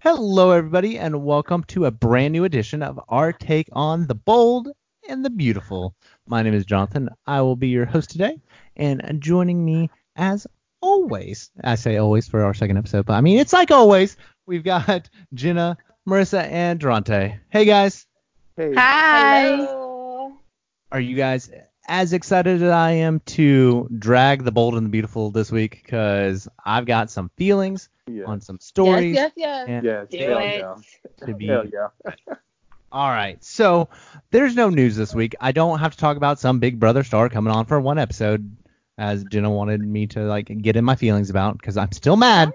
Hello, everybody, and welcome to a brand new edition of our take on the bold and the beautiful. My name is Johnathon. I will be your host today, and joining me, as always, I say always for our second episode, but I mean it's like always. We've got Jenna, Marissa, and Deronta. Hey guys, Hey. Hi. Hello. are you guys as excited as I am to drag the bold and the beautiful this week? Because I've got some feelings Yeah. on some stories. Yes, yes, yes. and Yes. Do Hell it. yeah. to be Hell yeah. All right. So there's no news this week. I don't have to talk about some Big Brother star coming on for one episode, as Jenna wanted me to like get in my feelings about, because I'm still mad,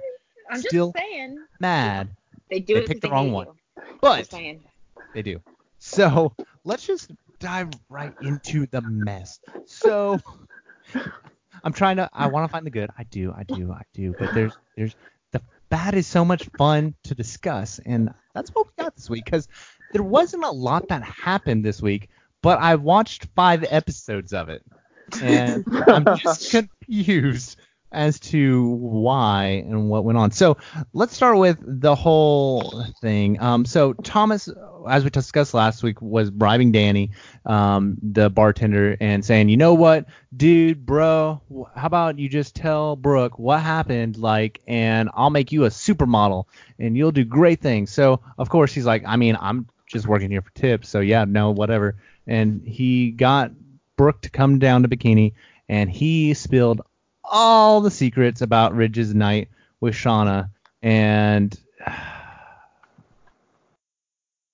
I'm just Still- saying. mad. They do They it picked 'cause the wrong one. you. But they do. So let's just dive right into the mess. So I'm trying to. I want to find the good. I do. I do. I do. But there's there's the bad is so much fun to discuss, and that's what we got this week because there wasn't a lot that happened this week, but I watched five episodes of it, and I'm just confused as to why and what went on. So let's start with the whole thing. Um, so Thomas, as we discussed last week, was bribing Danny, um, the bartender, and saying, you know what, dude, bro, how about you just tell Brooke what happened, like, and I'll make you a supermodel, and you'll do great things. So of course he's like, I mean, I'm just working here for tips, so yeah, no, whatever. And he got Brooke to come down to Bikini, and he spilled all the secrets about Ridge's night with Shauna, and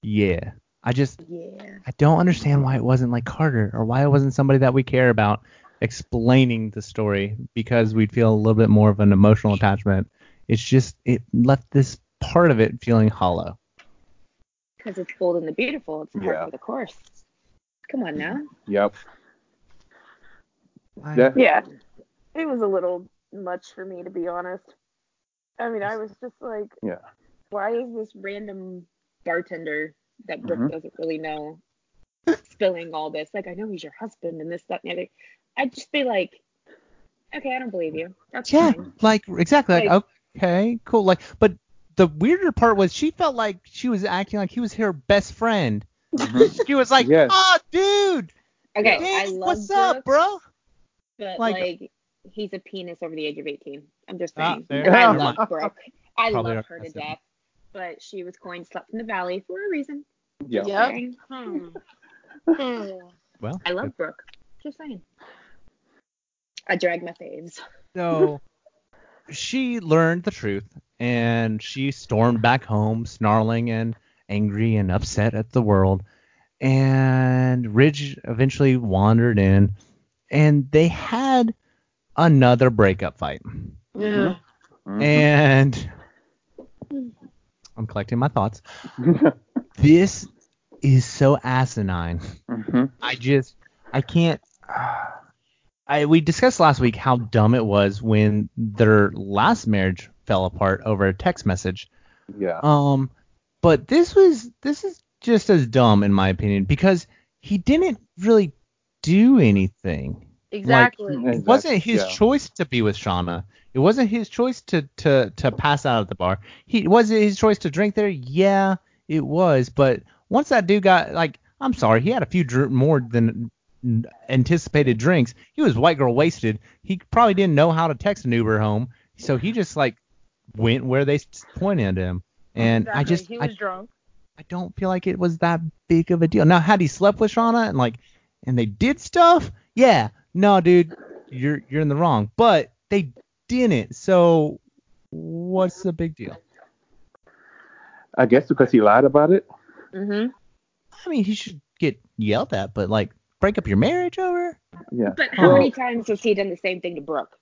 yeah, I just Yeah. I don't understand why it wasn't like Carter or why it wasn't somebody that we care about explaining the story because we'd feel a little bit more of an emotional attachment. It's just it left this part of it feeling hollow. Because it's bold and the beautiful. It's part Yeah. of the course. Come on now. Yep. I- Yeah. Yeah, it was a little much for me to be honest. I mean, I was just like, Yeah. Why is this random bartender that Brooke Mhm. doesn't really know spilling all this? Like, I know he's your husband and this, that, and the other. I'd just be like, okay, I don't believe you. That's Yeah, fine. like exactly. Like, Like- okay, cool. Like, but the weirder part was she felt like she was acting like he was her best friend. Mhm. She was like, Yes. "Oh, dude, Okay, I love what's Brooke, up, bro?" but Like- like, he's a penis over the age of 18. I'm just Ah, saying. fair. And I love Brooke. I Probably love her to death, but she was coined slept in the valley for a reason. Yeah. Yep. Hmm. Hmm. Well, I love Brooke. Just saying. I drag my faves. So she learned the truth and she stormed back home, snarling and angry and upset at the world. And Ridge eventually wandered in and they had another breakup fight. Yeah. Mhm. And I'm collecting my thoughts. This is so asinine. Mhm. I just I can't. I we discussed last week how dumb it was when their last marriage fell apart over a text message. Yeah. Um, but this was this is just as dumb in my opinion because he didn't really do anything. Exactly. It wasn't his Yeah. choice to be with Shauna. It wasn't his choice to to to pass out at the bar. He was it his choice to drink there. Yeah, it was. But once that dude got like, I'm sorry, he had a few dr- more than anticipated drinks. He was white girl wasted. He probably didn't know how to text an Uber home, so he just like went where they pointed him. And exactly. I just he I, was drunk. I don't feel like it was that big of a deal. Now, had he slept with Shauna and like, and they did stuff, yeah, no, dude, you're you're in the wrong. But they didn't. So what's the big deal? I guess because he lied about it. Mm-hmm. I mean, he should get yelled at, but like, break up your marriage over? Yeah. But how Well- many times has he done the same thing to Brooke?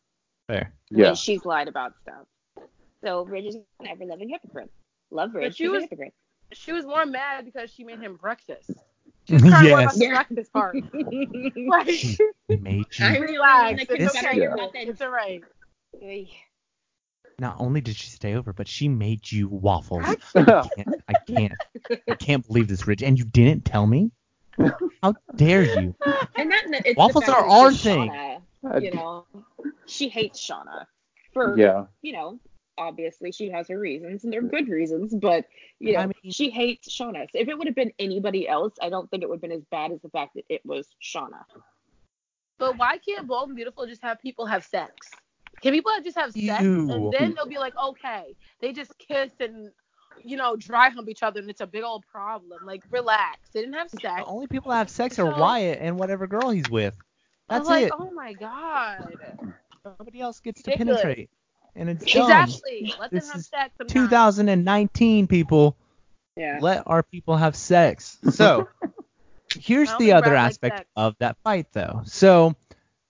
Fair. Yeah. When she's lied about stuff. So Ridge is an ever loving hypocrite. Love Ridge. she she's was- a hypocrite. She was more mad because she made him breakfast. She was crying more about Yes. the Yeah. breakfast part. Like, She made I you. really relax. like It's it. okay. Yeah. It's alright. Not only did she stay over, but she made you waffles. I can't. I can't. I can't believe this, Ridge. And you didn't tell me? How dare you? And that, it's Waffles are our thing. Shauna, you know, she hates Shauna for yeah. you know obviously she has her reasons and they're good reasons, but you know, I mean- she hates Shauna. If it would have been anybody else, I don't think it would have been as bad as the fact that it was Shauna. But why can't Bold and Beautiful just have people have sex? Can people just have sex Ew. and then they'll be like, okay, they just kiss and you know dry hump each other and it's a big old problem. Like relax. They didn't have sex. The only people that have sex are Wyatt and whatever girl he's with. I was That's like, it. oh my god. Nobody else gets to penetrate. And it's dumb. Exactly. Let them have sex. sometimes. 2019 people. Yeah. Let our people have sex. So here's the other Brad aspect sex. of that fight, though. So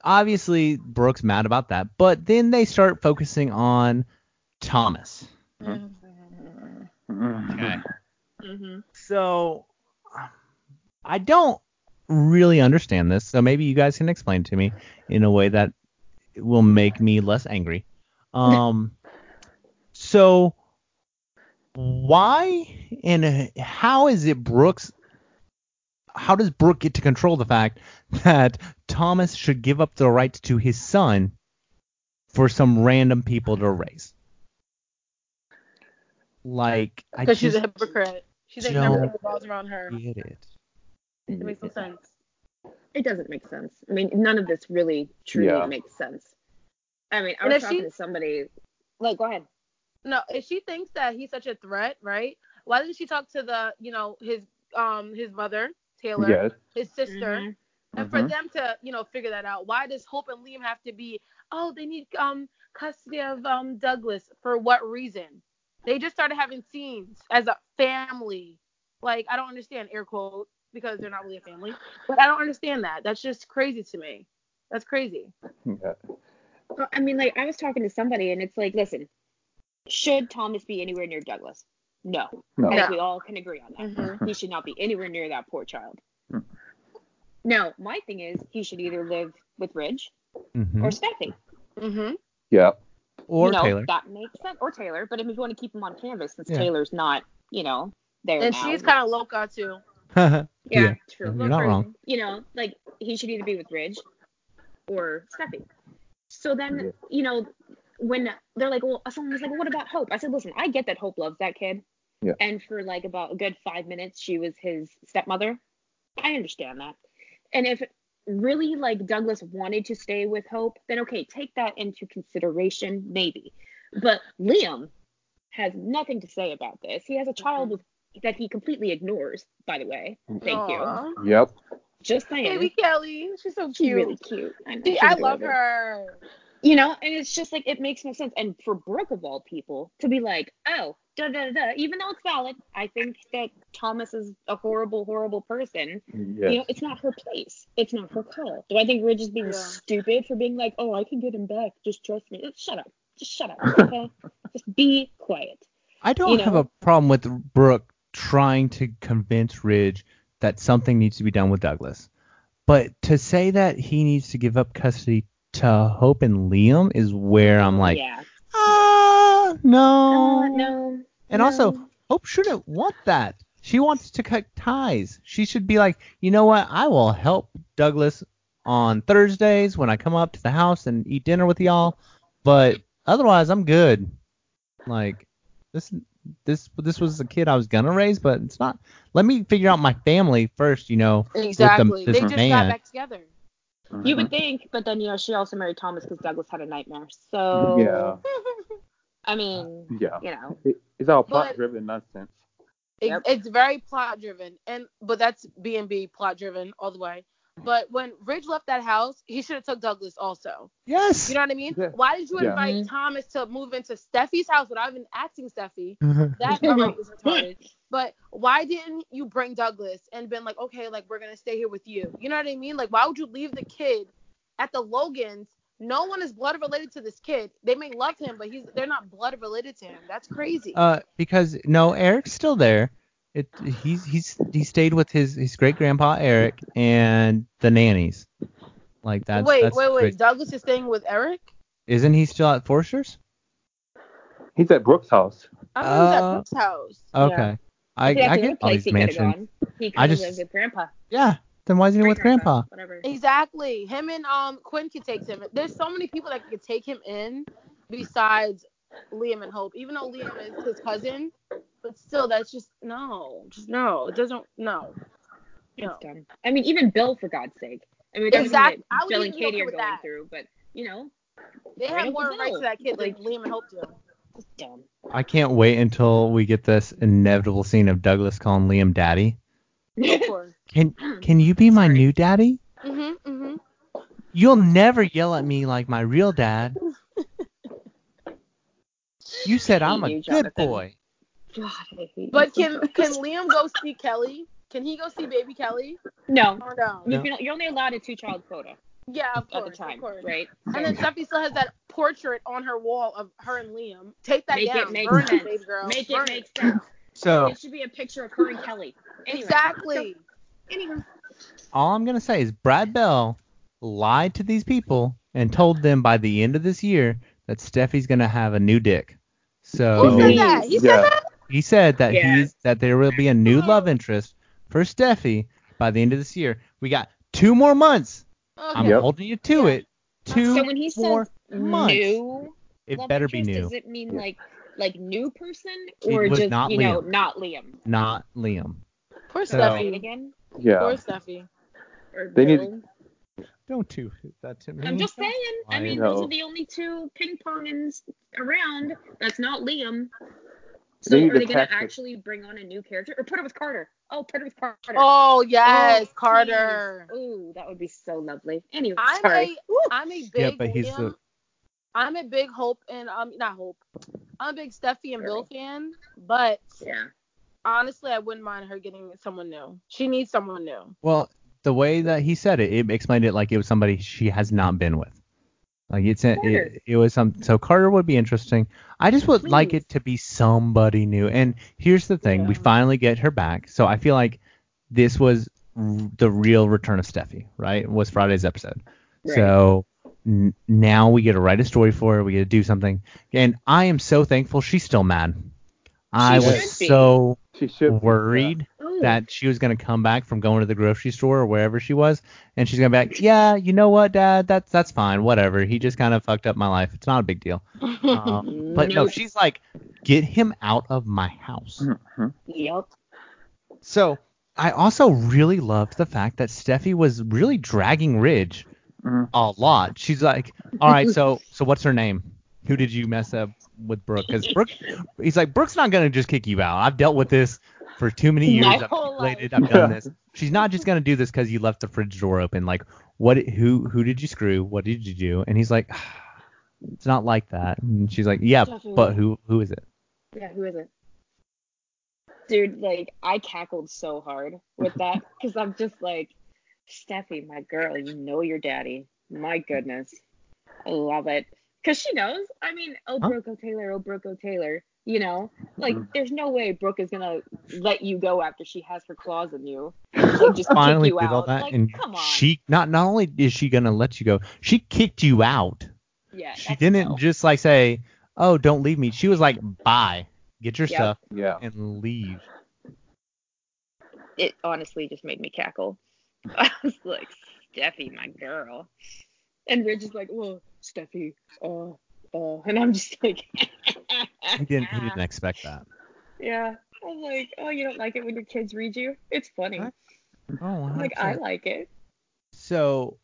obviously Brooke's mad about that, but then they start focusing on Thomas. Okay. Mhm. So I don't really understand this, so maybe you guys can explain to me in a way that will make me less angry. Um so why and how is it Brooke's how does Brooke get to control the fact that Thomas should give up the rights to his son for some random people to raise? Like I Because she's a hypocrite. She's like, don't everything revolves around her. get it. It makes no sense. It doesn't make sense. I mean, none of this really truly Yeah. makes sense. I mean, I And was if she- talking to somebody. Like, go ahead. No, if she thinks that he's such a threat, right? Why didn't she talk to the, you know, his um his mother, Taylor, Yes. his sister, Mhm. and for Mhm. them to, you know, figure that out? Why does Hope and Liam have to be, oh, they need um custody of um Douglas for what reason? They just started having scenes as a family. Like I don't understand air quote because they're not really a family, but I don't understand that. That's just crazy to me. That's crazy. Yeah. Well, I mean, like, I was talking to somebody, and it's like, listen, should Thomas be anywhere near Douglas? No. No. I No. think we all can agree on that. Mhm. He should not be anywhere near that poor child. Hmm. Now, my thing is, he should either live with Ridge Mhm. or Steffy. Mhm. Yeah. Or you know, Taylor. That makes sense. Or Taylor. But if you want to keep him on canvas, since Yeah. Taylor's not, you know, there And now. she's kind of loca too. yeah, Yeah. true. You're Look not crazy. wrong. You know, like he should either be with Ridge or Steffy. So then, Yeah. you know, when they're like, well, someone was like, well, what about Hope? I said, listen, I get that Hope loves that kid. Yeah. And for like about a good five minutes, she was his stepmother. I understand that. And if really like Douglas wanted to stay with Hope, then okay, take that into consideration, maybe. But Liam has nothing to say about this. He has a mm-hmm. child with that he completely ignores, by the way. Thank you. Yep. Just saying. Baby Kelly, she's so She's cute. really cute. I, know, See, I love adorable. her. You know, and it's just like it makes no sense. And for Brooke of all people to be like, oh, da da da, da, even though it's valid, I think that Thomas is a horrible, horrible person. Yes. You know, it's not her place. It's not her call. Do I think Ridge is being Yeah. stupid for being like, oh, I can get him back. Just trust me. Shut up. Just shut up. Okay. just be quiet. I don't you have a problem with Brooke trying to convince Ridge that something needs to be done with Douglas. But to say that he needs to give up custody to Hope and Liam is where I'm like, yeah. ah, no. Uh, no. And no. also, Hope shouldn't want that. She wants to cut ties. She should be like, you know what? I will help Douglas on Thursdays when I come up to the house and eat dinner with y'all. But otherwise, I'm good. Like this, this, this was a kid I was gonna raise, but it's not. Let me figure out my family first. You know, Exactly. this they just man. got back together. You Mhm. would think, but then you know she also married Thomas because Douglas had a nightmare. So Yeah. I mean, Yeah. you know, It, it's all plot driven nonsense. It, Yep. It's very plot driven, and but that's B and B plot driven all the way. But when Ridge left that house, he should have took Douglas also. yes. You know what I mean? Yeah. Why did you Yeah. invite Mhm. Thomas to move into Steffy's house without even asking Steffy? That already is retarded. But why didn't you bring Douglas and been like, okay, like we're gonna stay here with you? You know what I mean? Like, why would you leave the kid at the Logans? No one is blood related to this kid. They may love him, but he's they're not blood related to him. That's crazy. Uh, because no, Eric's still there. It he's he's he stayed with his his great grandpa Eric and the nannies. Like that's wait, that's wait, wait. great. Douglas is staying with Eric. Isn't he still at Forrester's? He's at Brooke's house. I thought he Uh, at Brooke's house. Okay. I if he had I another get all place these he could have mansions. gone. He could I have just- lived with Grandpa. Yeah. Then why isn't he with Great-grandpa, grandpa? Whatever. Exactly. Him and um Quinn could take him. There's so many people that could take him in besides Liam and Hope, even though Liam is his cousin. But still, that's just no, just no. It doesn't no. No. It's done. I mean, even Bill, for God's sake. I mean, it doesn't Exact- mean I that Bill and Katie are going that. through, but you know, They have up more rights to that kid Like- than Liam and Hope do. it's dumb. I can't wait until we get this inevitable scene of Douglas calling Liam daddy. Of course. Can can you be my Sorry. new daddy? Mhm. Mhm. You'll never yell at me like my real dad. You said I'm a You, good boy. God, I hate But can much. can Liam go see Kelly? Can he go see baby Kelly? no? Or no? No. You're, you're only allowed a two-child quota Yeah, of course. at the time, of course. right? And then Steffy still has that portrait on her wall of her and Liam. Take that Make it make Burn sense. it, baby girl. Make Burn it make sense. So It should be a picture of her and Kelly. Anyway, Exactly. Anyway, all I'm gonna say is Brad Bell lied to these people and told them by the end of this year that Steffy's gonna have a new dick. Who So said that? He Yeah. said that? he said that Yeah. he's that there will be a new love interest for Steffy by the end of this year. We got two more months. I'm Yep. holding you to Yeah. it. Two so when he more says months. new, It love better be new, Does it mean like like new person It or was just not you know not Liam? not Liam. Poor So- Steffy. again. Yeah. Poor Steffy. Or They need- Bill? Don't do that to me. I'm just saying. I mean, No. those are the only two ping pongins around. That's not Liam. So They are they gonna patch it. actually bring on a new character or put it with Carter? Oh, put it with Carter. Oh yes, Oh, Carter. please. Ooh, that would be so lovely. Anyway, I'm sorry. a I'm a big Yeah, but he's Liam. the- I'm a big Hope and um not Hope. I'm a big Steffy and Bill fan, but Yeah. honestly, I wouldn't mind her getting someone new. She needs someone new. Well, the way that he said it, it explained it like it was somebody she has not been with. Like it's a, it, it was some so Carter would be interesting. I just would like it to be somebody new. And here's the thing, we finally get her back. So I feel like this was r- the real return of Steffy, right? Was Friday's episode. Right. So n- now we get to write a story for her. We get to do something. And I am so thankful she's still mad. I was be. so She should. worried Ooh. that she was going to come back from going to the grocery store or wherever she was, and she's going to be like, "Yeah, you know what, Dad? That's that's fine. Whatever. He just kind of fucked up my life. It's not a big deal." Um, but no, she's like, "Get him out of my house." Yeah. Mhm. Yep. So I also really loved the fact that Steffy was really dragging Ridge Mhm. a lot. She's like, "All right, so so what's her name? Who did you mess up with Brooke? Because Brooke, he's like, Brooke's not gonna just kick you out. I've dealt with this for too many years. My I've whole life. I've done Yeah. this. She's not just gonna do this because you left the fridge door open. Like, what? Who who did you screw? What did you do? And he's like, ah, it's not like that. And she's like, yeah, Definitely. but who who is it? Yeah, who is it? Dude, like I cackled so hard with that because I'm just like, Steffy, my girl, you know your daddy. My goodness, I love it because she knows. I mean, oh Huh? Brooke O'Taylor, oh Brooke Taylor. You know, like Mhm. there's no way Brooke is gonna let you go after she has her claws in you. Like, just Finally kick did you all out. that, like, and come on. she not not only is she gonna let you go, she kicked you out. yeah, She didn't no. just like say, oh, don't leave me. She was like, bye, get your Yep. stuff Yeah. and leave. it honestly just made me cackle. I was like, Steffy, my girl. And Ridge is like, well, Steffy, uh, uh, and I'm just like, He didn't he didn't expect that. Yeah. I'm like, oh, you don't like it when your kids read you? It's funny. Huh? Oh, I'm like, I like it. So,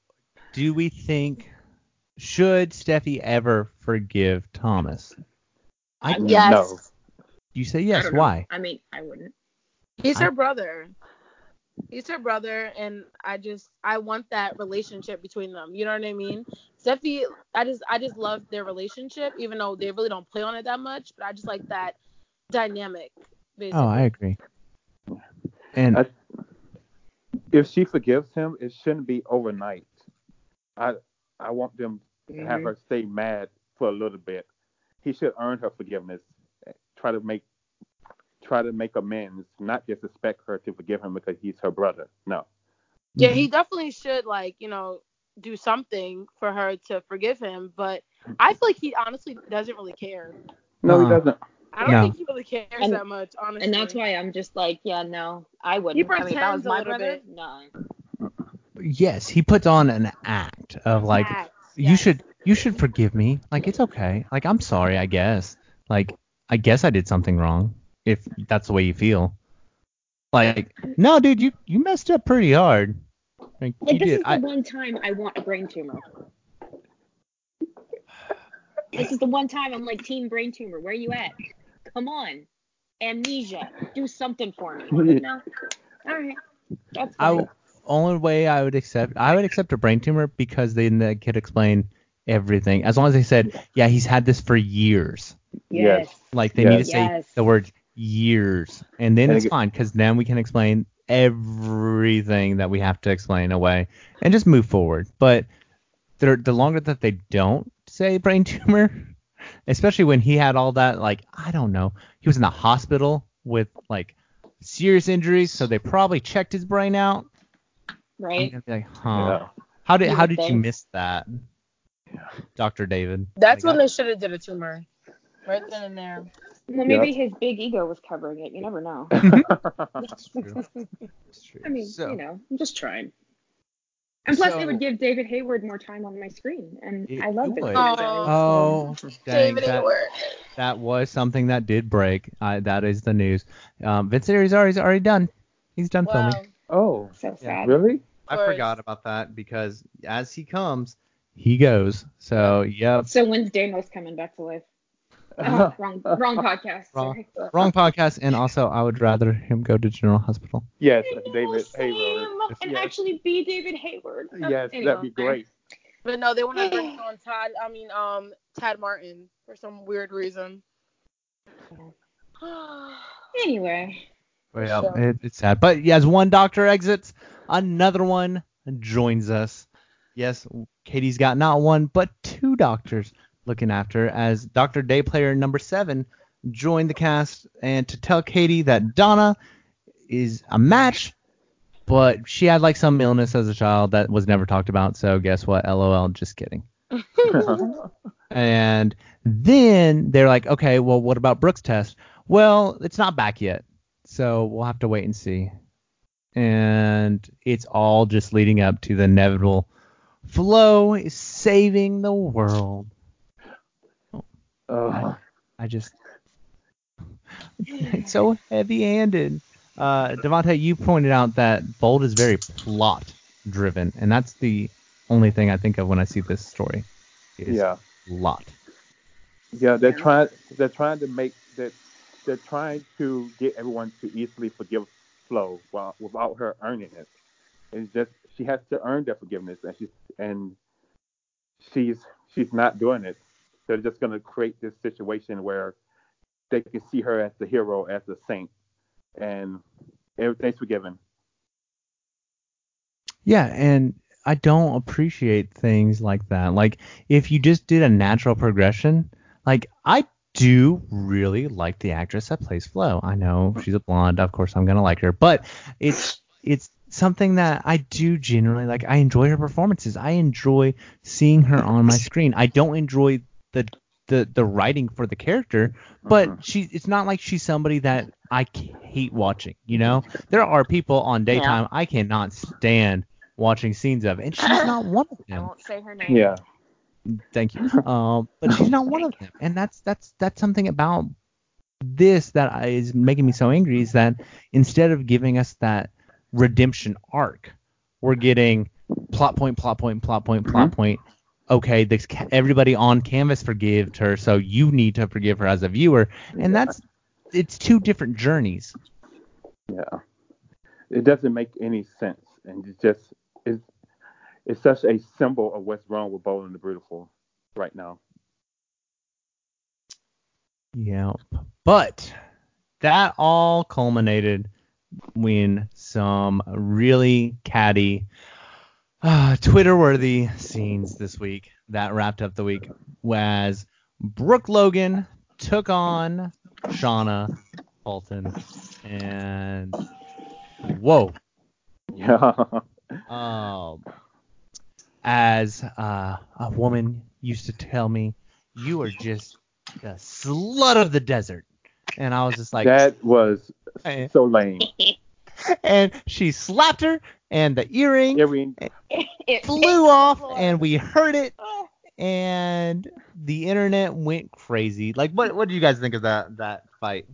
do we think should Steffy ever forgive Thomas? I would. Yes. No. You say yes. don't. Why? I mean, I wouldn't. He's I- her brother. He's her brother, and I just I want that relationship between them. You know what I mean? Steffy, I just I just love their relationship, even though they really don't play on it that much. But I just like that dynamic. Basically. Oh, I agree. And I- If she forgives him, it shouldn't be overnight. I I want them to have Mhm. her stay mad for a little bit. He should earn her forgiveness. Try to make try to make amends, not just expect her to forgive him because he's her brother. No. Yeah, mm-hmm. he definitely should like you know do something for her to forgive him. But I feel like he honestly doesn't really care. No, he doesn't. I don't No. think he really cares And- that much, honestly. And that's why I'm just like, yeah, no, I wouldn't. I mean, that was pretends a my little brother, bit. no. yes, he puts on an act of like Facts, you yes. should you should forgive me. Like it's okay. Like I'm sorry, I guess. Like I guess I did something wrong. If that's the way you feel. Like no, dude, you you messed up pretty hard. Like, Like this did. is the I, one time I want a brain tumor. this is the one time I'm like team brain tumor. Where you at? Come on. Amnesia. Do something for me. No. All right. That's I fine. w- only way I would accept I would accept a brain tumor because then they could explain everything. As long as they said, yeah, he's had this for years. yes. Like they Yes. need to say Yes. the word years, and then And it's it- fine because then we can explain everything that we have to explain away and just move forward. But the the longer that they don't say brain tumor, especially when he had all that like I don't know, he was in the hospital with like serious injuries, so they probably checked his brain out. Right? be like, huh? Yeah. How did You how would did you miss that, Doctor David? That's Like, when they should have did a tumor. Right then and there. Well, maybe his big ego was covering it. You never know. That's true. That's true. I mean, So- you know, I'm just trying. And plus, So- it would give David Hayward more time on my screen, and It I love would. David. Oh. Oh, dang, David that, Hayward. that was something that did break. Uh, that is the news. Um, Vincent Irizarry is already done. He's done Wow. filming. oh, So sad. really? I forgot about that because as he comes, he goes. So, yep. So when's Damos coming back to life? Oh, wrong, wrong podcast. Wrong. Wrong podcast. And also, I would rather him go to General Hospital. yes, David same. Hayward. And Yes. actually be David Hayward. Yes, anyway. that'd be great. But no, they want to bring on Todd. I mean, um, Tad Martin for some weird reason. Anyway, Well, So- it, it's sad. But as one doctor exits, another one joins us. Yes, Katie's got not one, but two doctors looking after as Dr. Day Player number seven joined the cast and to tell Katie that Donna is a match, but she had like some illness as a child that was never talked about. So guess what? LOL, just kidding. And then they're like, okay, well, what about Brooke's test? Well, it's not back yet, so we'll have to wait and see. And it's all just leading up to the inevitable Flo is saving the world. Oh, I just, it's so heavy-handed. Uh, Deronta, you pointed out that Bold is very plot-driven, and that's the only thing I think of when I see this story. Is yeah. Plot. Yeah, they're trying. They're trying to make that. They're trying to get everyone to easily forgive Flo while without her earning it. It's just she has to earn their forgiveness, and she's and she's she's not doing it. They're just gonna create this situation where they can see her as the hero, as the saint, and everything's forgiven. Yeah, and I don't appreciate things like that. Like if you just did a natural progression, like I do really like the actress that plays Flo. I know she's a blonde, of course I'm gonna like her, but it's it's something that I do generally like. I enjoy her performances. I enjoy seeing her on my screen. I don't enjoy the the the writing for the character, but Mhm. she it's not like she's somebody that I hate watching. You know, there are people on daytime I cannot stand watching scenes of, and she's not one of I them. won't say her name. Yeah. Thank you. Um, but she's not one of them, and that's that's that's something about this that is making me so angry is that instead of giving us that redemption arc, we're getting plot point, plot point, plot point, plot point. Okay, this, everybody on canvas forgived her, so you need to forgive her as a viewer, and that's it's two different journeys. Yeah. It doesn't make any sense, and it's just it's it's such a symbol of what's wrong with Bold and the Beautiful right now. Yeah. But that all culminated when some really catty, uh, Twitter worthy scenes this week that wrapped up the week was Brooke Logan took on Shauna Fulton. And whoa. Yeah. Um, as uh, a woman used to tell me, you are just the slut of the desert. And I was just like, that was so lame. and she slapped her, and the earring Earring, It flew off, and we heard it. and the internet went crazy. Like, what what do you guys think of that that fight?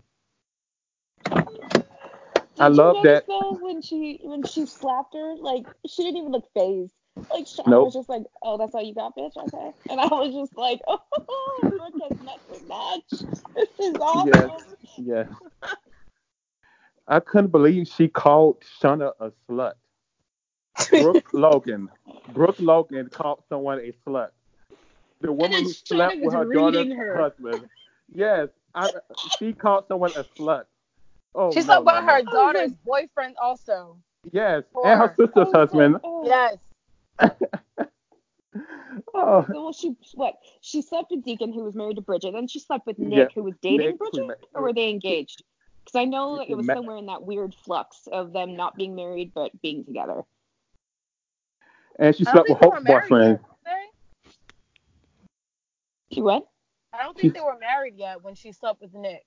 I Did love you notice that- though when she when she slapped her, like she didn't even look phased. Like Sean Nope. was just like, "Oh, that's all you got, bitch." Okay, and I was just like, "Oh, Brooke has nothing much. This is awesome." Yes. Yes. I couldn't believe she called Shauna a slut. Brooke Logan. Brooke Logan called someone a slut. The woman who slept with her reading daughter's her. husband. Yes, I, she called someone a slut. Oh, She no, slept no, with no. her oh, daughter's boyfriend also. Yes, Poor. and her sister's Oh, husband. oh. Yes. Oh, Well, she what? She slept with Deacon, who was married to Bridget, and she slept with Nick, Yeah, who was dating Nick, Bridget, ma- or were they engaged? Because I know it was met- somewhere in that weird flux of them not being married but being together. And she slept with think they were Hope's boyfriend. yet. She what? I don't think She's- they were married yet when she slept with Nick.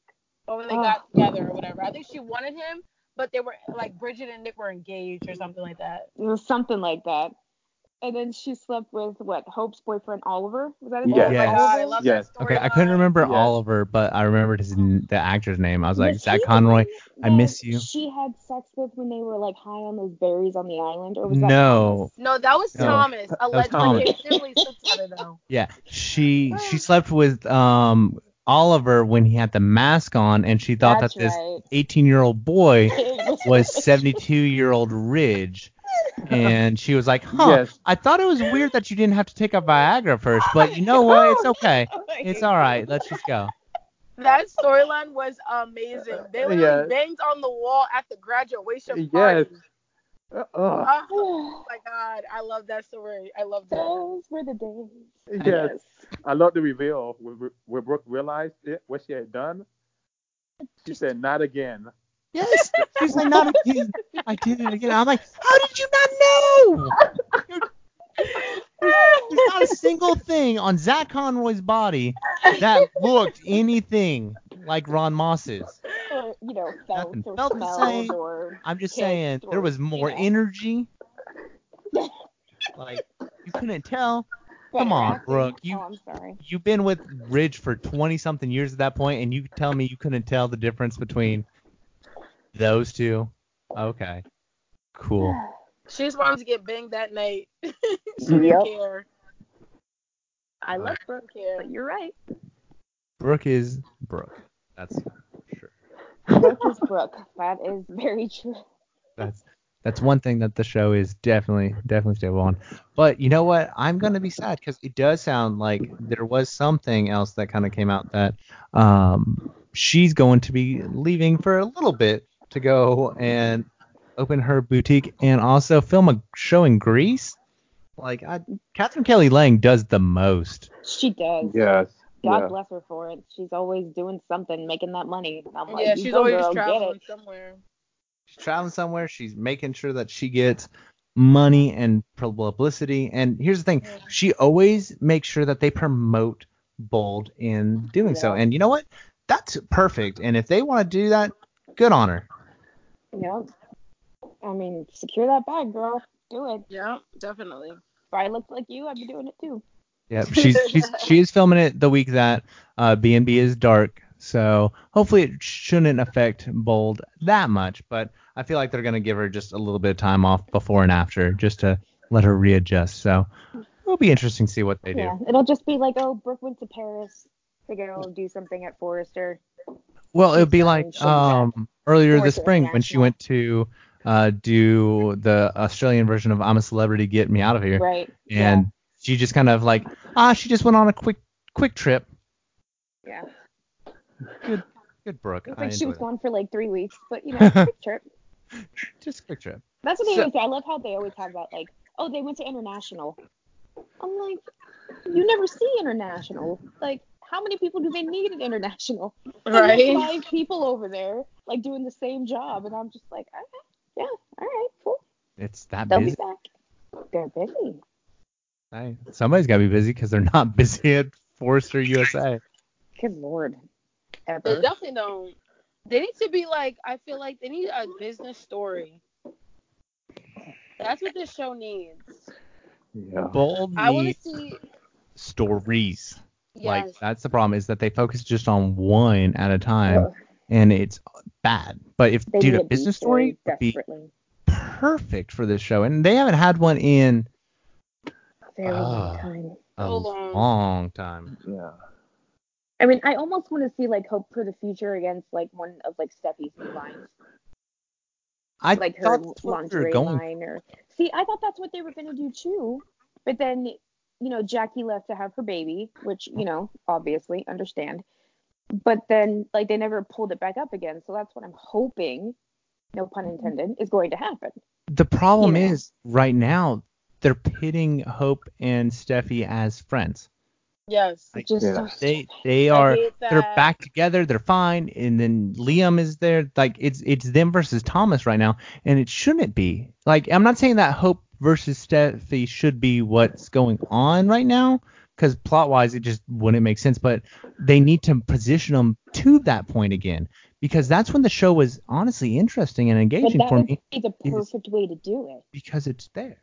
Or when they Oh. got together or whatever. I think she wanted him, but they were like Bridget and Nick were engaged or something like that. It was something like that. And then she slept with what? Hope's boyfriend Oliver. Was that his Yes. name? Oh my Yes. god, I love Yes. that Okay, I couldn't remember Yes. Oliver, but I remembered his the actor's name. I was like Was Zack Conroy. I miss you. She had sex with when they were like high on those berries on the island, or was that No, No, that was No, Thomas. was Allegedly, Thomas. they didn't really sleep together though. yeah, she she slept with um Oliver when he had the mask on, and she thought That's that this right. 18 year old boy was 72 year old Ridge. And she was like, huh, Yes. I thought it was weird that you didn't have to take a Viagra first, but you know what? It's okay. It's all right. Let's just go. That storyline was amazing. They literally Yes. banged on the wall at the graduation Yes. party. Uh, uh, Oh my god, I love that story. I love that. Those were the days. yes. I love the reveal where, where Brooke realized it, what she had done. She said, "Not again." Yes. She's like, not again. I did it again. I'm like, how did you not know? There's, there's not a single thing on Zack Conroy's body that looked anything like Ron Moss's. Or, you know, felt Nothing or felt the same. or. I'm just saying there was more you know. energy. Like you couldn't tell. Come on. Brooke, you- Oh, I'm sorry. You've been with Ridge for 20 something years at that point, and you tell me you couldn't tell the difference between those two. Okay. Cool. She just wanted to get banged that night. she didn't Yep. care. I love She Brooke, didn't but you're right. Brooke is Brooke. That's sure. Brooke is Brooke. That is very true. That's that's one thing that the show is definitely definitely stable on. But you know what? I'm gonna be sad because it does sound like there was something else that kind of came out that um she's going to be leaving for a little bit to go and open her boutique and also film a show in Greece. Like I, Katherine Kelly Lang does the most. She does. Yes. God yeah. bless her for it. She's always doing something, making that money. I'm like, yeah, she's always girl, traveling somewhere. She's traveling somewhere. She's making sure that she gets money and publicity. And here's the thing: Yeah. she always makes sure that they promote Bold in doing so. And you know what? That's perfect. And if they want to do that, good on her. Yep. I mean, secure that bag, girl. Do it. Yeah, definitely. If I looked like you, I'd be doing it too. Yeah, she's she's she is filming it the week that uh, B&B is dark. So hopefully it shouldn't affect Bold that much. But I feel like they're gonna give her just a little bit of time off before and after, just to let her readjust. So it'll be interesting to see what they do. Yeah, it'll just be like, oh, Brooke went to Paris to go do something at Forrester. Well, it would be like done, she'll be um earlier this spring when she went to uh do the Australian version of I'm a Celebrity, Get Me Out of Here, Right. and she just kind of like ah she just went on a quick quick trip. yeah. Good good Brooke. It's I like she was enjoyed gone for like three weeks, but you know, quick trip. Just a quick trip. That's what they So- always say. I love how they always have that, like, oh, they went to international. I'm like, you never see international. Like, how many people do they need at international? Right? Five people over there, like, doing the same job, and I'm just like, okay, yeah, all right, cool. It's that They'll busy. be back. They're busy. Hey, somebody's got to be busy because they're not busy at Forrester USA. Good lord. They definitely don't. They need to be like. I feel like they need a business story. That's what this show needs. Yeah. Bold I want to see. stories. Like that's the problem is that they focus just on one at a time, and it's bad. But if They dude, a a business story would be perfect for this show, and they haven't had one in a Very long Ah. time. a long. long time. Yeah. I mean, I almost want to see like Hope for the Future against like one of like Steffy's new lines, I like her thought that's what we were lingerie line, or see, I thought that's what they were gonna do too, but then you know Jackie left to have her baby, which you know obviously understand, but then like they never pulled it back up again, so that's what I'm hoping, no pun intended, is going to happen. The problem You know. is right now they're pitting Hope and Steffy as friends. Yes. Like, Just Yeah. so They they are they're back together, they're fine, and then Liam is there. Like it's it's them versus Thomas right now, and it shouldn't be. Like I'm not saying that Hope versus Steffy should be what's going on right now, because plot wise it just wouldn't make sense. But they need to position them to that point again, because that's when the show was honestly interesting and engaging but engaging that for would me, be the perfect way to do it. because it's there.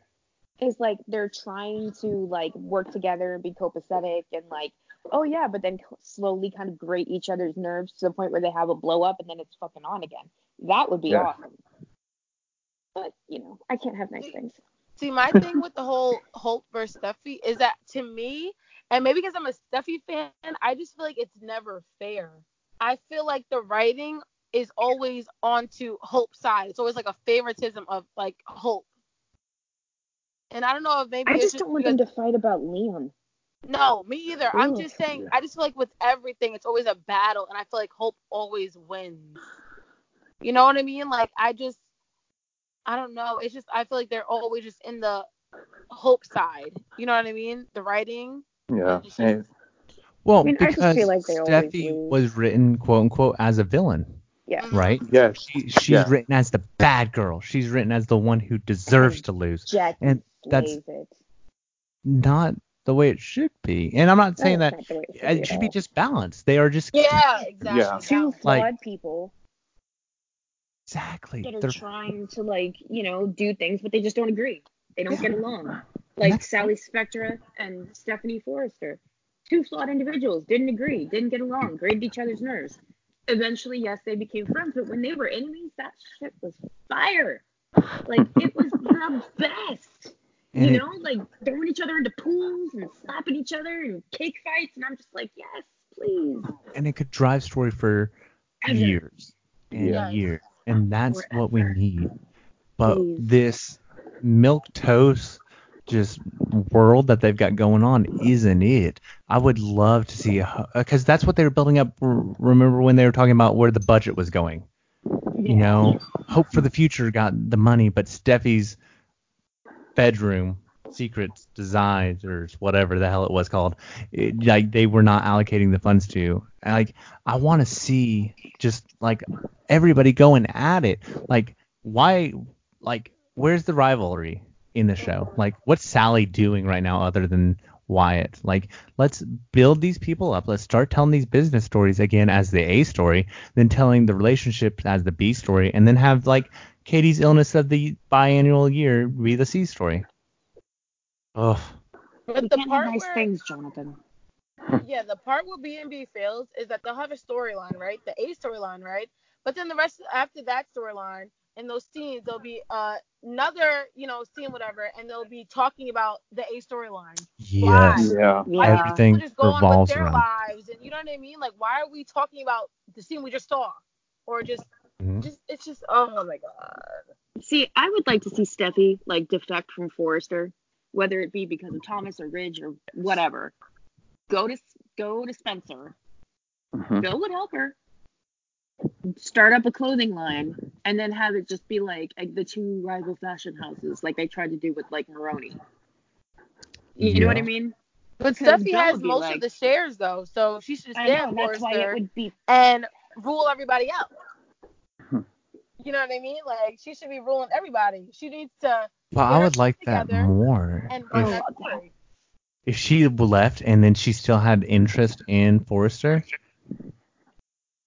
is like they're trying to like work together and be copacetic and like oh yeah but then slowly kind of grate each other's nerves to the point where they have a blow up and then it's fucking on again that would be Yeah. awesome but you know i can't have nice things See, my thing with the whole Hope versus Steffy is that to me, and maybe because I'm a Steffy fan, I just feel like it's never fair. I feel like the writing is always onto Hope's side. It's always like a favoritism of like Hope. And I don't know if maybe i just don't want them to fight about liam No, me either. I'm just saying. I just feel like with everything, it's always a battle, and I feel like Hope always wins. You know what I mean? Like I just, I don't know. It's just I feel like they're always just in the Hope side. You know what I mean? The writing. Yeah. Just- Well, I mean, I because feel like Steffy was written quote unquote as a villain. yeah Mhm. right? yes. She, she's Yeah. written as the bad girl. She's written as the one who deserves to lose. jackie And that's- slays it Not the way it should be. And I'm not saying it's that not it should it be, should be just balanced. They are just Yeah, exactly. Yeah. two flawed Like- people exactly. that are They're, trying to like you know do things but they just don't agree they don't Yeah. get along like sally spectra and stephanie forrester two flawed individuals didn't agree didn't get along grated each other's nerves eventually yes they became friends but when they were enemies that shit was fire like it was the best And you it- know like throwing each other into pools and slapping each other and cake fights and i'm just like yes please and it could drive story for years and Yes. years. And that's what we need. But Please. this milk toast just world that they've got going on isn't it. I would love to see because uh, that's what they were building up. Remember when they were talking about where the budget was going? You know, Hope for the Future got the money, but Steffy's bedroom, secrets, designs, or whatever the hell it was called, it, like they were not allocating the funds to. Like I want to see just like everybody going at it. Like why? Like where's the rivalry in the show? Like what's Sally doing right now other than Wyatt? Like let's build these people up. Let's start telling these business stories again as the A story, then telling the relationship as the B story, and then have like Katie's illness of the biannual year be the C story. Ugh. But the part nice where, things johnathon yeah, the part where B and B fails is that they'll have a storyline, right? The A storyline, right? But then the rest after that storyline and those scenes, there'll be uh, another, you know, scene whatever, and they'll be talking about the A storyline. Yes. Yeah. Why yeah can't Everything people just go on with revolves their around- lives, and you know what I mean? Like, why are we talking about the scene we just saw, or just, Mhm. just, it's just, oh my god. See, I would like to see Steffy like defect from Forrester, whether it be because of Thomas or Ridge or whatever. Go to go to Spencer. Mhm. Bill would help her. Start up a clothing line and then have it just be like, like the two rival fashion houses, like they tried to do with like Maroni. You know what I mean? But Steffy has most like- of the shares though, so she should I stand know for that's why it would be. and rule everybody out. Hmm. You know what I mean? Like she should be ruling everybody. She needs to Well, I would like that more. and If, run that that- story. if she left and then she still had interest in Forrester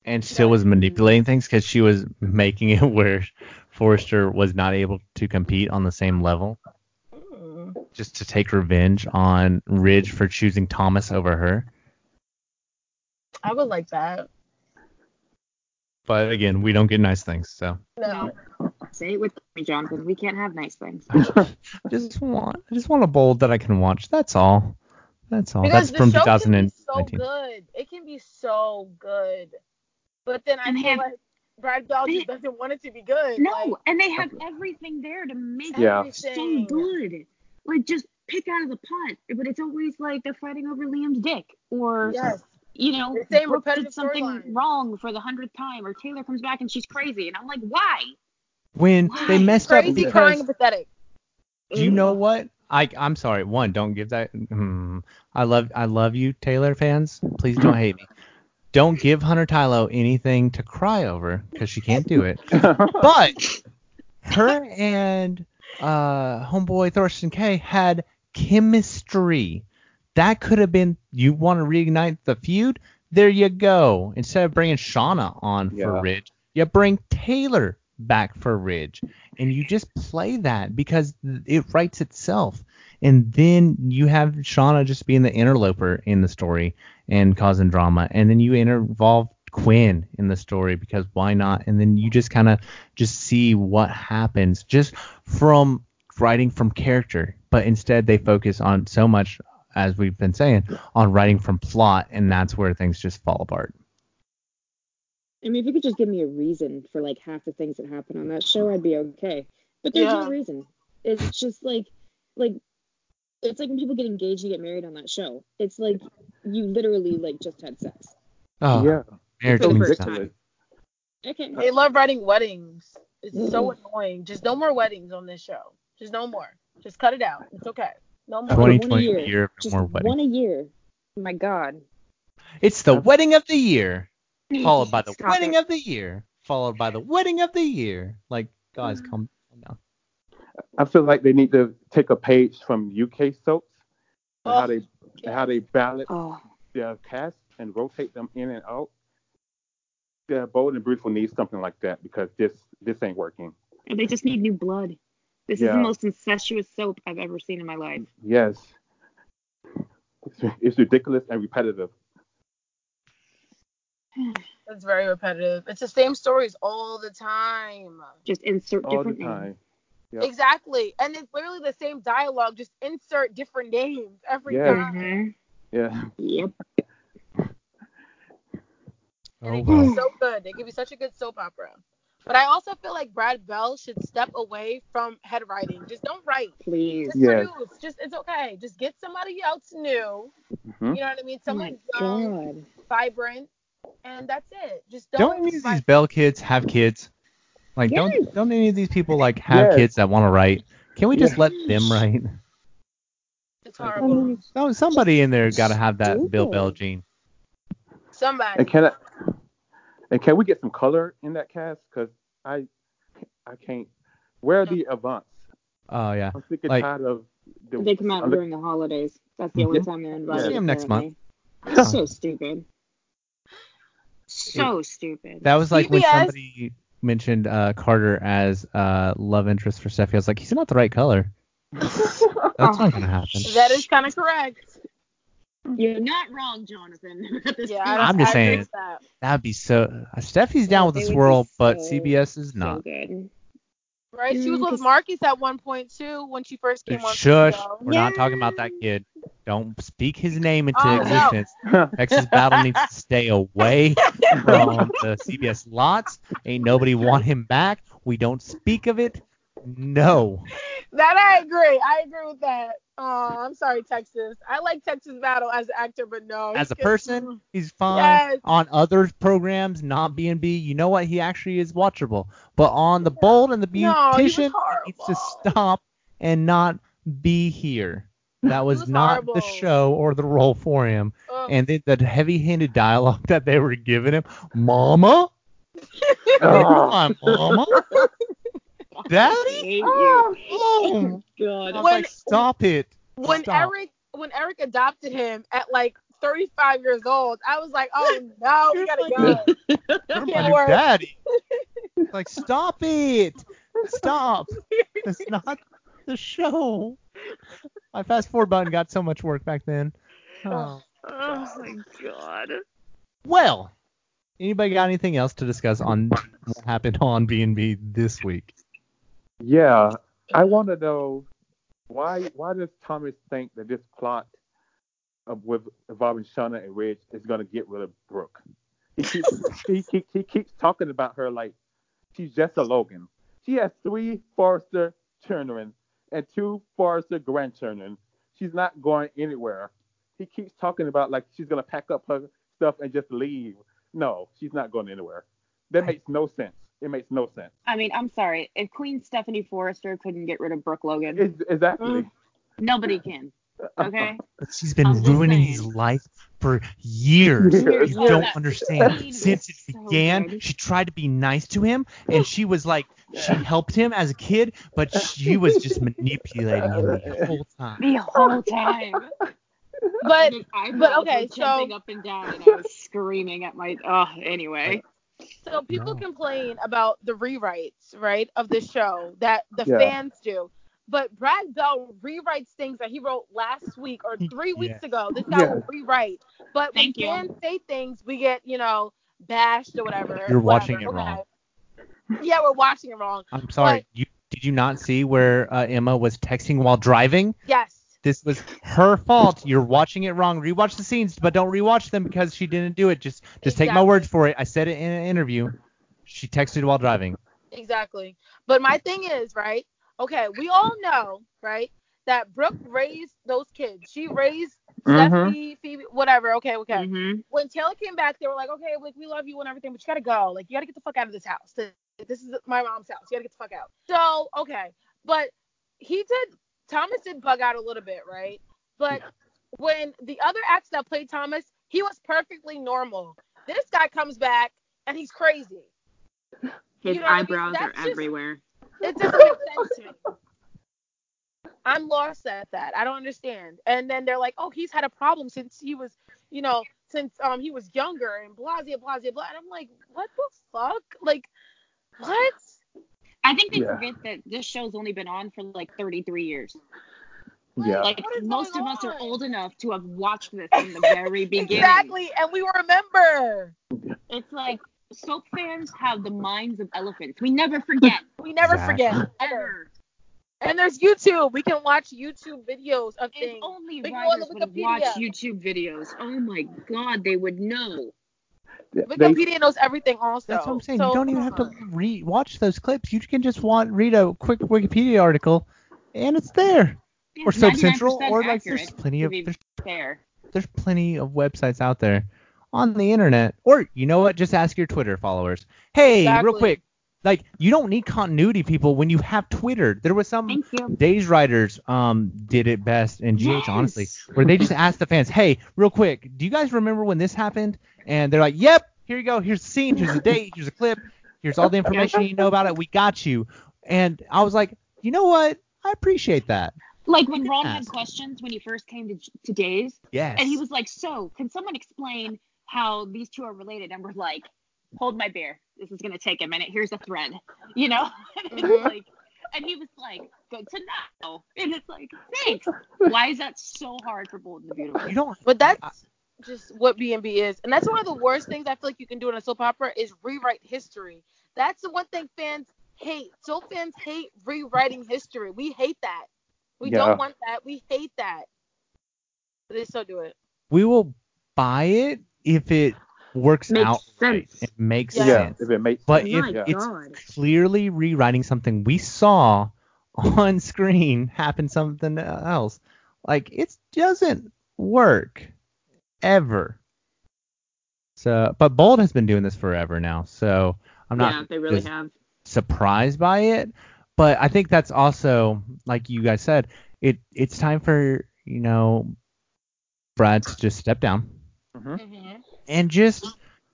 and still was manipulating things because she was making it where Forrester was not able to compete on the same level. Uh-huh. just to take revenge on Ridge for choosing Thomas over her. I would like that. But again, we don't get nice things, so No. Say it with me, Johnathon. We can't have nice things. I just want I just want a bowl that I can watch. That's all. That's all. Because That's from the show can be so good. It can be so good. But then I And feel have- like Brad Bell just doesn't want it to be good. No, Like, and they have everything there to make Yeah. it so good. Like just pick out of the pot, but it's always like they're fighting over Liam's dick, or yes. you know, The same Brooke repetitive did something storyline. wrong for the hundredth time, or Taylor comes back and she's crazy, and I'm like, why? When they Why? messed up Crazy, because crying, and pathetic. Do you know what? I I'm sorry. One, don't give that. Hmm, I love I love you, Taylor fans. Please don't hate me. Don't give Hunter Tylo anything to cry over because she can't do it. But her and uh homeboy Thorsten Kaye had chemistry. That could have been. You want to reignite the feud? There you go. Instead of bringing Shauna on for Ridge, you bring Taylor back for Ridge, and you just play that because it writes itself. And then you have Shauna just being the interloper in the story and causing drama, and then you involve Quinn in the story because why not? And then you just kind of just see what happens just from writing from character, but instead they focus on so much as we've been saying on writing from plot, and that's where things just fall apart. I mean, if you could just give me a reason for like half the things that happen on that show, I'd be okay. But there's Yeah. no reason. It's just like, like, it's like when people get engaged and get married on that show. It's like you literally like just had sex. Oh, yeah. marriage For the means first time. Okay. They love writing weddings. It's so mm. annoying. Just no more weddings on this show. Just no more. Just cut it out. It's okay. No more. Twenty- 2020 year. year Just more weddings. one a year. Oh my God. It's the wedding of the year, followed by the Stop wedding it. of the year, followed by the wedding of the year. Like, guys, mm. calm calm down. I feel like they need to take a page from UK soaps and how Oh, they and how they balance Oh, their cast and rotate them in and out. Yeah, Bold and Beautiful needs something like that because this this ain't working. they just need new blood. This is the most incestuous soap I've ever seen in my life. Yes, it's, it's ridiculous and repetitive. It's very repetitive. It's the same stories all the time. Just insert all the different names. Time. Yep. Exactly. And it's literally the same dialogue, just insert different names every Yeah. time. Mhm. Yeah, Yep. And Oh, it can be so good. It can be such a good soap opera. But I also feel like Brad Bell should step away from head writing. Just don't write. Please. Just Yes. produce. Just it's okay. Just get somebody else new. Mhm. You know what I mean? Oh Someone my young, God. vibrant, and that's it. Just Don't don't. any of these Bell kids have kids? Like, Yes. don't don't any of these people like have Yes. kids that want to write? Can we just Yeah. let them write? It's horrible. mean, No, oh, somebody in there got to have that Bill Stupid. Bell gene. Somebody. and can I, and can we get some color in that cast? Cause I I can't. Where are the Avants? Oh yeah. I'm sick and Like- tired of. The, they come out I'm- during the holidays. That's the only Yeah. time they're invited. See 'em next month. apparently. So stupid. So stupid. That was like when somebody mentioned uh, Carter as uh, love interest for Steffy. I was like, he's not the right color. That's not gonna happen. That is kind of correct. You're not wrong, Johnathon. Yeah, point. I, I'm just I saying. that. That'd be so. Uh, Steffy's down with the would be swirl, but CBS is So not. good. Right? She was mm, with Marcus at one point too when she first came on. Shush. the. We're not talking about that kid. Don't speak his name into Oh, no. existence. Texas Battle needs to stay away from the CBS lots. Ain't nobody want him back. We don't speak of it. No. That I agree. I agree with that. Oh, I'm sorry, Texas. I like Texas Battle as an actor, but no. As a person, he's fine. Yes. On other programs, not B&B, you know what? He actually is watchable. But on The Bold and the No, he Beautician, he needs to stop and not be here. That was, was not the show or the role for him. Ugh. And the, the heavy-handed dialogue that they were giving him, Mama, Oh. Mama, Daddy, hate you. oh. God. I was When- like, stop it. when Stop. Eric when Eric adopted him at like 35 years old, I was like, oh no, we gotta go. You're my new daddy. like, stop it. Stop. It's not the show. My fast forward button got so much work back then. Oh. Oh, oh my god. Well, anybody got anything else to discuss on what happened on B&B this week? Yeah, I want to know why why does Thomas think that this plot of with involving Shauna and Ridge is gonna get rid of Brooke? He keeps he, he, he keeps talking about her like she's just a Logan. She has three Forrester children and two Forrester grandchildren. She's not going anywhere. He keeps talking about like she's gonna pack up her stuff and just leave. No, she's not going anywhere. That makes no sense. It makes no sense. I mean, I'm sorry. If Queen Stephanie Forrester couldn't get rid of Brooke Logan, It's, exactly. Mm, nobody can. Okay? But she's been I'm ruining saying. his life for years. Years. You Yeah, don't that understand. Since it so began, good. she tried to be nice to him, and she was like, she helped him as a kid, but she was just manipulating him the whole time. The whole time. But His eyebrows but okay, were so- jumping up and down, and I was screaming at my. Oh, anyway. So people No. complain about the rewrites, right, of the show that the Yeah. fans do. But Brad Bell rewrites things that he wrote last week or three weeks Yeah. ago. This guy will rewrite. But Thank when you. fans say things, we get, you know, bashed or whatever. You're whatever. watching it Okay. wrong. Yeah, we're watching it wrong. I'm sorry. You did you not see where uh, Emma was texting while driving? Yes. This was her fault. You're watching it wrong. Rewatch the scenes, but don't rewatch them because she didn't do it. Just just take my Exactly. word for it. I said it in an interview. She texted while driving. Exactly. But my thing is, right? Okay, we all know, right, that Brooke raised those kids. She raised Mhm. Stephanie, Phoebe, whatever. Okay, okay. Mm-hmm. When Taylor came back, they were like, okay, like we love you and everything, but you gotta go. Like you gotta get the fuck out of this house. This this is my mom's house. You gotta get the fuck out. So okay, but he did. Thomas did bug out a little bit, right? But when the other acts that played Thomas, he was perfectly normal. This guy comes back and he's crazy. His You know what I mean? eyebrows are just- everywhere. It doesn't make sense to me. I'm lost at that. I don't understand. And then they're like, oh, he's had a problem since he was, you know, since um he was younger and blah blah blah blah. And I'm like, what the fuck? Like, what? I think they Yeah. forget that this show's only been on for like 33 years. Yeah. Like most of going us are old enough to have watched this from the very beginning. Exactly. And we remember. It's like soap fans have the minds of elephants. We never forget. We never Exactly. forget. Ever. Ever. And there's YouTube. We can watch YouTube videos of If things. only We can go on writers the would have watched Wikipedia. YouTube videos. Oh my god, they would know. They, Wikipedia knows everything also. That's what I'm saying. So, you don't even have to on. re watch those clips. You can just want read a quick Wikipedia article, and it's there. Yeah, Or 99% Central, or like there's plenty of there's fair. there's plenty of websites out there on the internet. Or you know what? Just ask your Twitter followers. Hey, real quick, like you don't need continuity people when you have Twitter. There was some Days writers um did it best and GH Yes. honestly, where they just asked the fans, "Hey, real quick, do you guys remember when this happened?" And they're like, "Yep, here you go. Here's the scene. Here's the date. Here's a clip. Here's all the information you know about it. We got you." And I was like, "You know what? I appreciate that." Like when Ron had questions when he first came to, to Days, Yes. and he was like, "So, can someone explain how these two are related?" And we're like, "Hold my beer. This is gonna take a minute. Here's a thread." You know? And it's Mhm. like, and he was like, "Good to know." And it's like, "Thanks." Why is that so hard for Bold and the Beautiful? you don't. But that's just what B&B is. And that's one of the worst things I feel like you can do in a soap opera is rewrite history. That's the one thing fans hate. Soap fans hate rewriting history. We hate that. We Yeah. don't want that. We hate that. But they still do it. We will buy it if it works Makes out right. sense. It makes Yeah. yeah, sense. if it makes But sense, if My yeah. it's God. clearly rewriting something we saw on screen happen something else, like it doesn't work ever. So, but Bold has been doing this forever now, so I'm not yeah, they really have. surprised by it. But I think that's also, like you guys said, it it's time for you know Brad to just step down Mhm. And just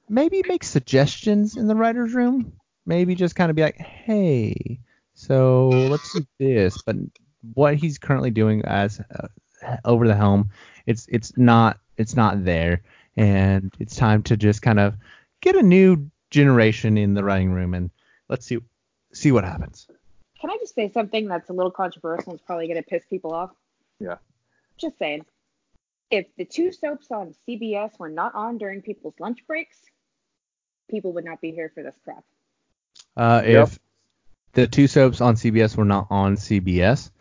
maybe make suggestions in the writers' room. Maybe just kind of be like, hey, so let's do this. But what he's currently doing as uh, over the helm, it's it's not it's not there, and it's time to just kind of get a new generation in the writing room and let's see see what happens. Can I just say something that's a little controversial and is probably going to piss people off? Yeah. Just saying. If the two soaps on CBS were not on during people's lunch breaks, people would not be here for this crap. Uh, Yep. If the two soaps on CBS were not on CBS,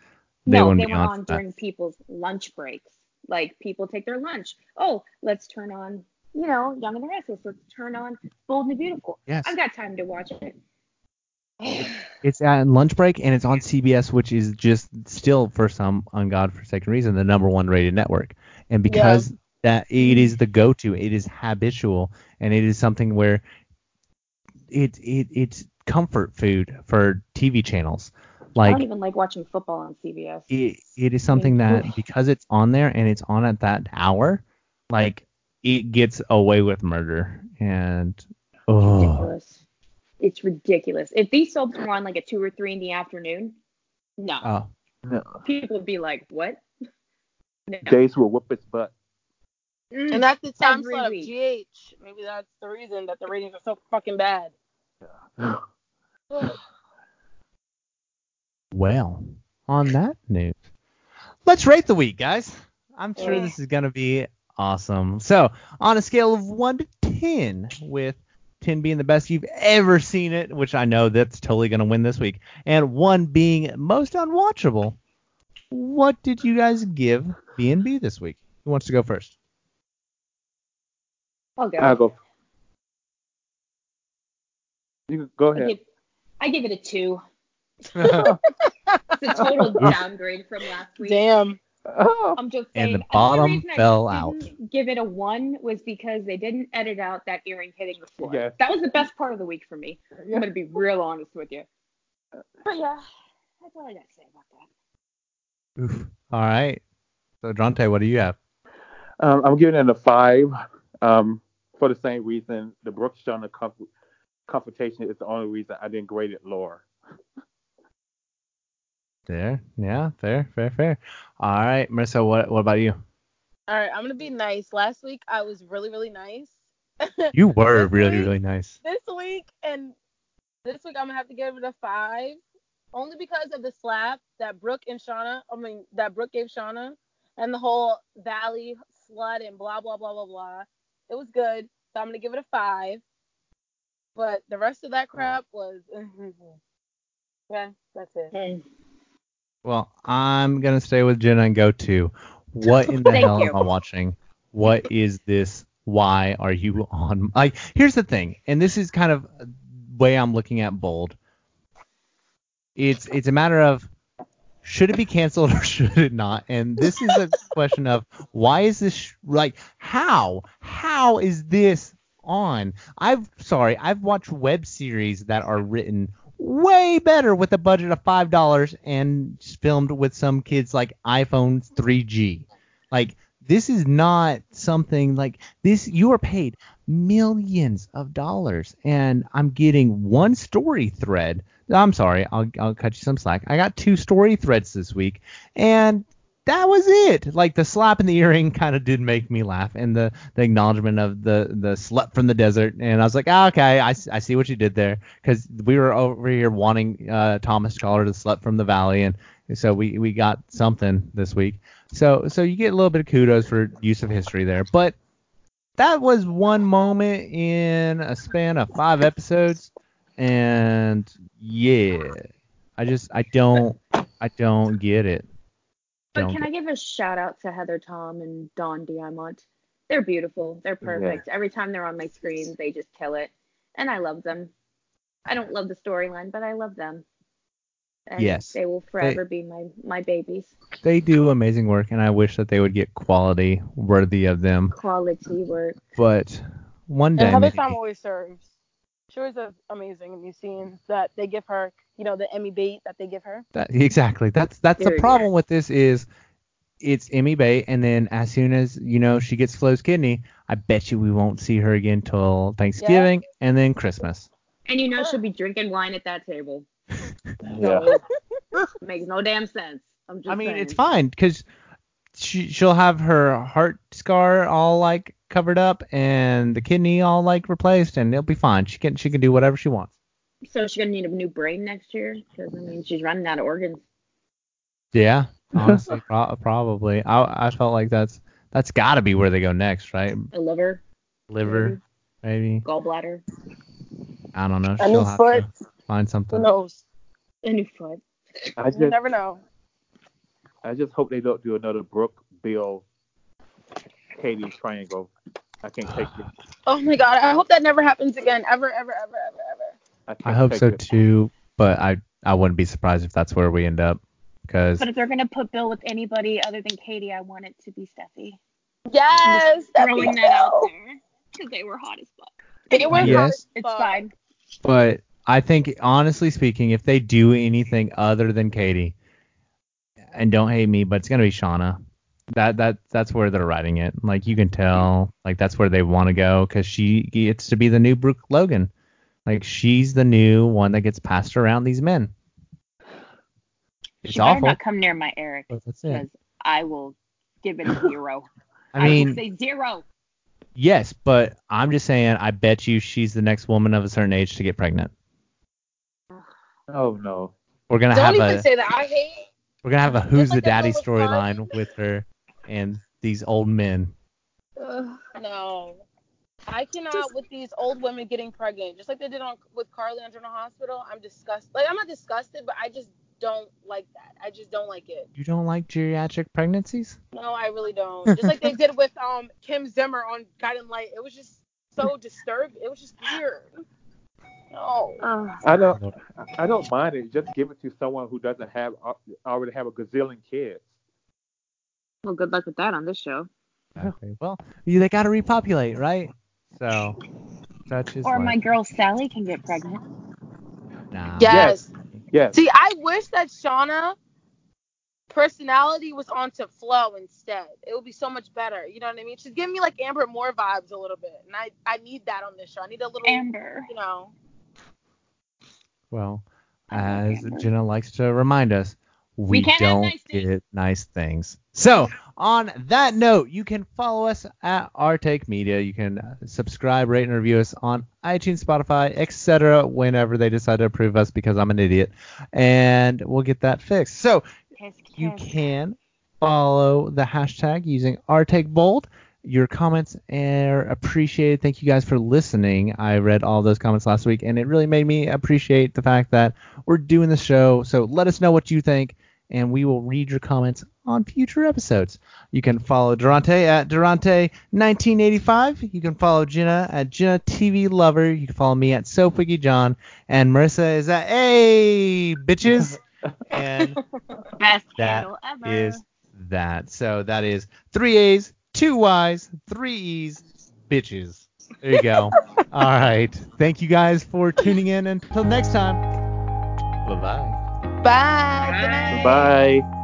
they no, wouldn't they be were on. on for that. during people's lunch breaks. Like people take their lunch. Oh, let's turn on, you know, Young and the Restless. Let's turn on Bold and the Beautiful. Yes. I've got time to watch it. It's at lunch break and it's on CBS, which is just still for some ungodforsaken reason the number one rated network. And because that it is the go-to, it is habitual, and it is something where it it it's comfort food for TV channels. Like, I don't even like watching football on CBS. it, it is something that oof. because it's on there and it's on at that hour, like it gets away with murder and oh ridiculous. It's ridiculous. If these soaps were on like at two or three in the afternoon, no, oh No. people would be like, "What?" No. Days will whoop its butt. Mm. And that's the time Every slot of. GH. Maybe that's the reason that the ratings are so fucking bad. well. On that note, let's rate the week, guys. I'm sure Yeah. this is gonna be awesome. So on a scale of one to ten, with 10 being the best you've ever seen it, which I know that's totally going to win this week, and 1 being most unwatchable. What did you guys give B&B this week? Who wants to go first? I'll go. I'll go. You can go I ahead. give, I give it a two. It's a total downgrade from last week. Damn. Oh, I'm just And saying. the bottom reason I fell out. didn't Give it a one was because they didn't edit out that earring hitting the floor. Yes. That was the best part of the week for me. Yeah. I'm gonna be real honest with you. But yeah, that's all I gotta say about that. Oof. All right. So, Deronta, what do you have? Um, I'm giving it a five. Um, for the same reason, the Brooke's Shauna conf- confrontation is the only reason I didn't grade it lower. There. Yeah, fair, fair, fair. All right, Marissa, what, what about you? All right, I'm gonna be nice. Last week I was really, really nice. You were really, week- really nice. this week and this week I'm gonna have to give it a five, only because of the slap that Brooke and Shauna, I mean that Brooke gave Shauna, and the whole Valley flood and blah blah blah blah blah. It was good, so I'm gonna give it a five. But the rest of that oh. crap was, yeah, that's it. Well, I'm gonna stay with Jenna and go to what in the hell you. am I watching? What is this? Why are you on? Like, here's the thing, and this is kind of way I'm looking at Bold. It's it's a matter of should it be canceled or should it not? And this is a question of why is this sh- like how how is this on? I've sorry, I've watched web series that are written way better with a budget of five dollars and filmed with some kids like iPhone 3G. Like this is not something like this. You are paid millions of dollars, and I'm getting one story thread. I'm sorry, I'll I'll cut you some slack. I got two story threads this week, and that was it. Like the slap in the earring kind of did make me laugh, and the the acknowledgement of the the slut from the desert, and I was like, ah, okay, I see what you did there, because we were over here wanting uh, Thomas to the slut from the valley, and so we we got something this week. So so you get a little bit of kudos for use of history there, but that was one moment in a span of five episodes, and yeah, I just I don't I don't get it. But Don't can I give a shout out to Heather Tom and Don Diamont? They're beautiful. They're perfect. Every time they're on my screen, they just kill it, and I love them. I don't love the storyline, but I love them. And Yes. They will forever be my my babies. they do amazing work, and I wish that they would get quality worthy of them. Quality work. But one day, And Heather maybe. Tom always serves. She always does amazing in these scenes that they give her, you know, the Emmy bait that they give her. That, exactly. That's that's the Very problem with this is it's Emmy bait, and then as soon as you know she gets Flo's kidney, I bet you we won't see her again till Thanksgiving and then Christmas. And you know she'll be drinking wine at that table. Yeah. Makes no damn sense. I'm just I mean, saying. it's fine because she she'll have her heart scar all like covered up and the kidney all like replaced, and it'll be fine. She can she can do whatever she wants. So she's gonna need a new brain next year because I mean she's running out of organs. Yeah, Honestly, pro- probably. I I felt like that's that's got to be where they go next, right? A liver, Liver, maybe. gallbladder, I don't know. A She'll have foot. to find Who something. knows? a new foot. I You never know. I just hope they don't do another Brooke, Bill, Katie triangle. I can't take it. Oh my god, I hope that never happens again, ever, ever, ever, ever, ever. I, I hope so it. too, but I I wouldn't be surprised if that's where we end up because But if they're gonna put Bill with anybody other than Katie, I want it to be Steffy. Yes, that'd Throwing that out there because they were hot as fuck. They were Yes. hot as It's fine. but I think honestly speaking, if they do anything other than Katie, and don't hate me, but it's gonna be Shauna. That that that's where they're writing it. Like you can tell, like that's where they want to go because she gets to be the new Brooke Logan. Like she's the new one that gets passed around these men. It's she better awful. not come near my Eric that's it. because I will give it a zero. I mean, will say zero. yes, but I'm just saying. I bet you she's the next woman of a certain age to get pregnant. Oh no. We're gonna Don't have even a say that. I hate. We're gonna have a who's like the daddy one with Carly. storyline with her and these old men. Ugh, no. I cannot with these old women getting pregnant, just like they did on with Carly on General Hospital. I'm disgusted. Like I'm not disgusted, but I just don't like that. I just don't like it. You don't like geriatric pregnancies? No, I really don't. Just like they did with um Kim Zimmer on Guiding Light. It was just so disturbed. It was just weird. No. Ugh. I don't. I don't mind it. Just give it to someone who doesn't have already have a gazillion kids. well, good luck with that on this show. Okay. Well, you, they gotta repopulate, right? So such is Or life. my girl Sally can get pregnant. Nah. Yes. Yes. See, I wish that Shauna personality was onto Flo instead. It would be so much better. You know what I mean? She's giving me like Amber Moore vibes a little bit, and I I need that on this show. I need a little, Amber. you know. Well, as Jenna likes to remind us, we, We don't nice get nice things. So, on that note, you can follow us at Our Take Media. You can uh, subscribe, rate, and review us on iTunes, Spotify, etc. Whenever they decide to approve us, because I'm an idiot, and we'll get that fixed. So, you can follow the hashtag using rtakebold. Your comments are appreciated. Thank you guys for listening. I read all those comments last week, and it really made me appreciate the fact that we're doing the show. So let us know what you think, and we will read your comments on future episodes. You can follow Deronta at Deronta1985. You can follow Jenna at Jenna TV Lover. You can follow me at Soapwiki John, and Marissa is at Hey Bitches. and Best that handle ever. is that. So that is three A's, two Y's, three E's, bitches. There you go. All right. Thank you guys for tuning in. Until next time. Bye bye. Bye. Good night. Bye.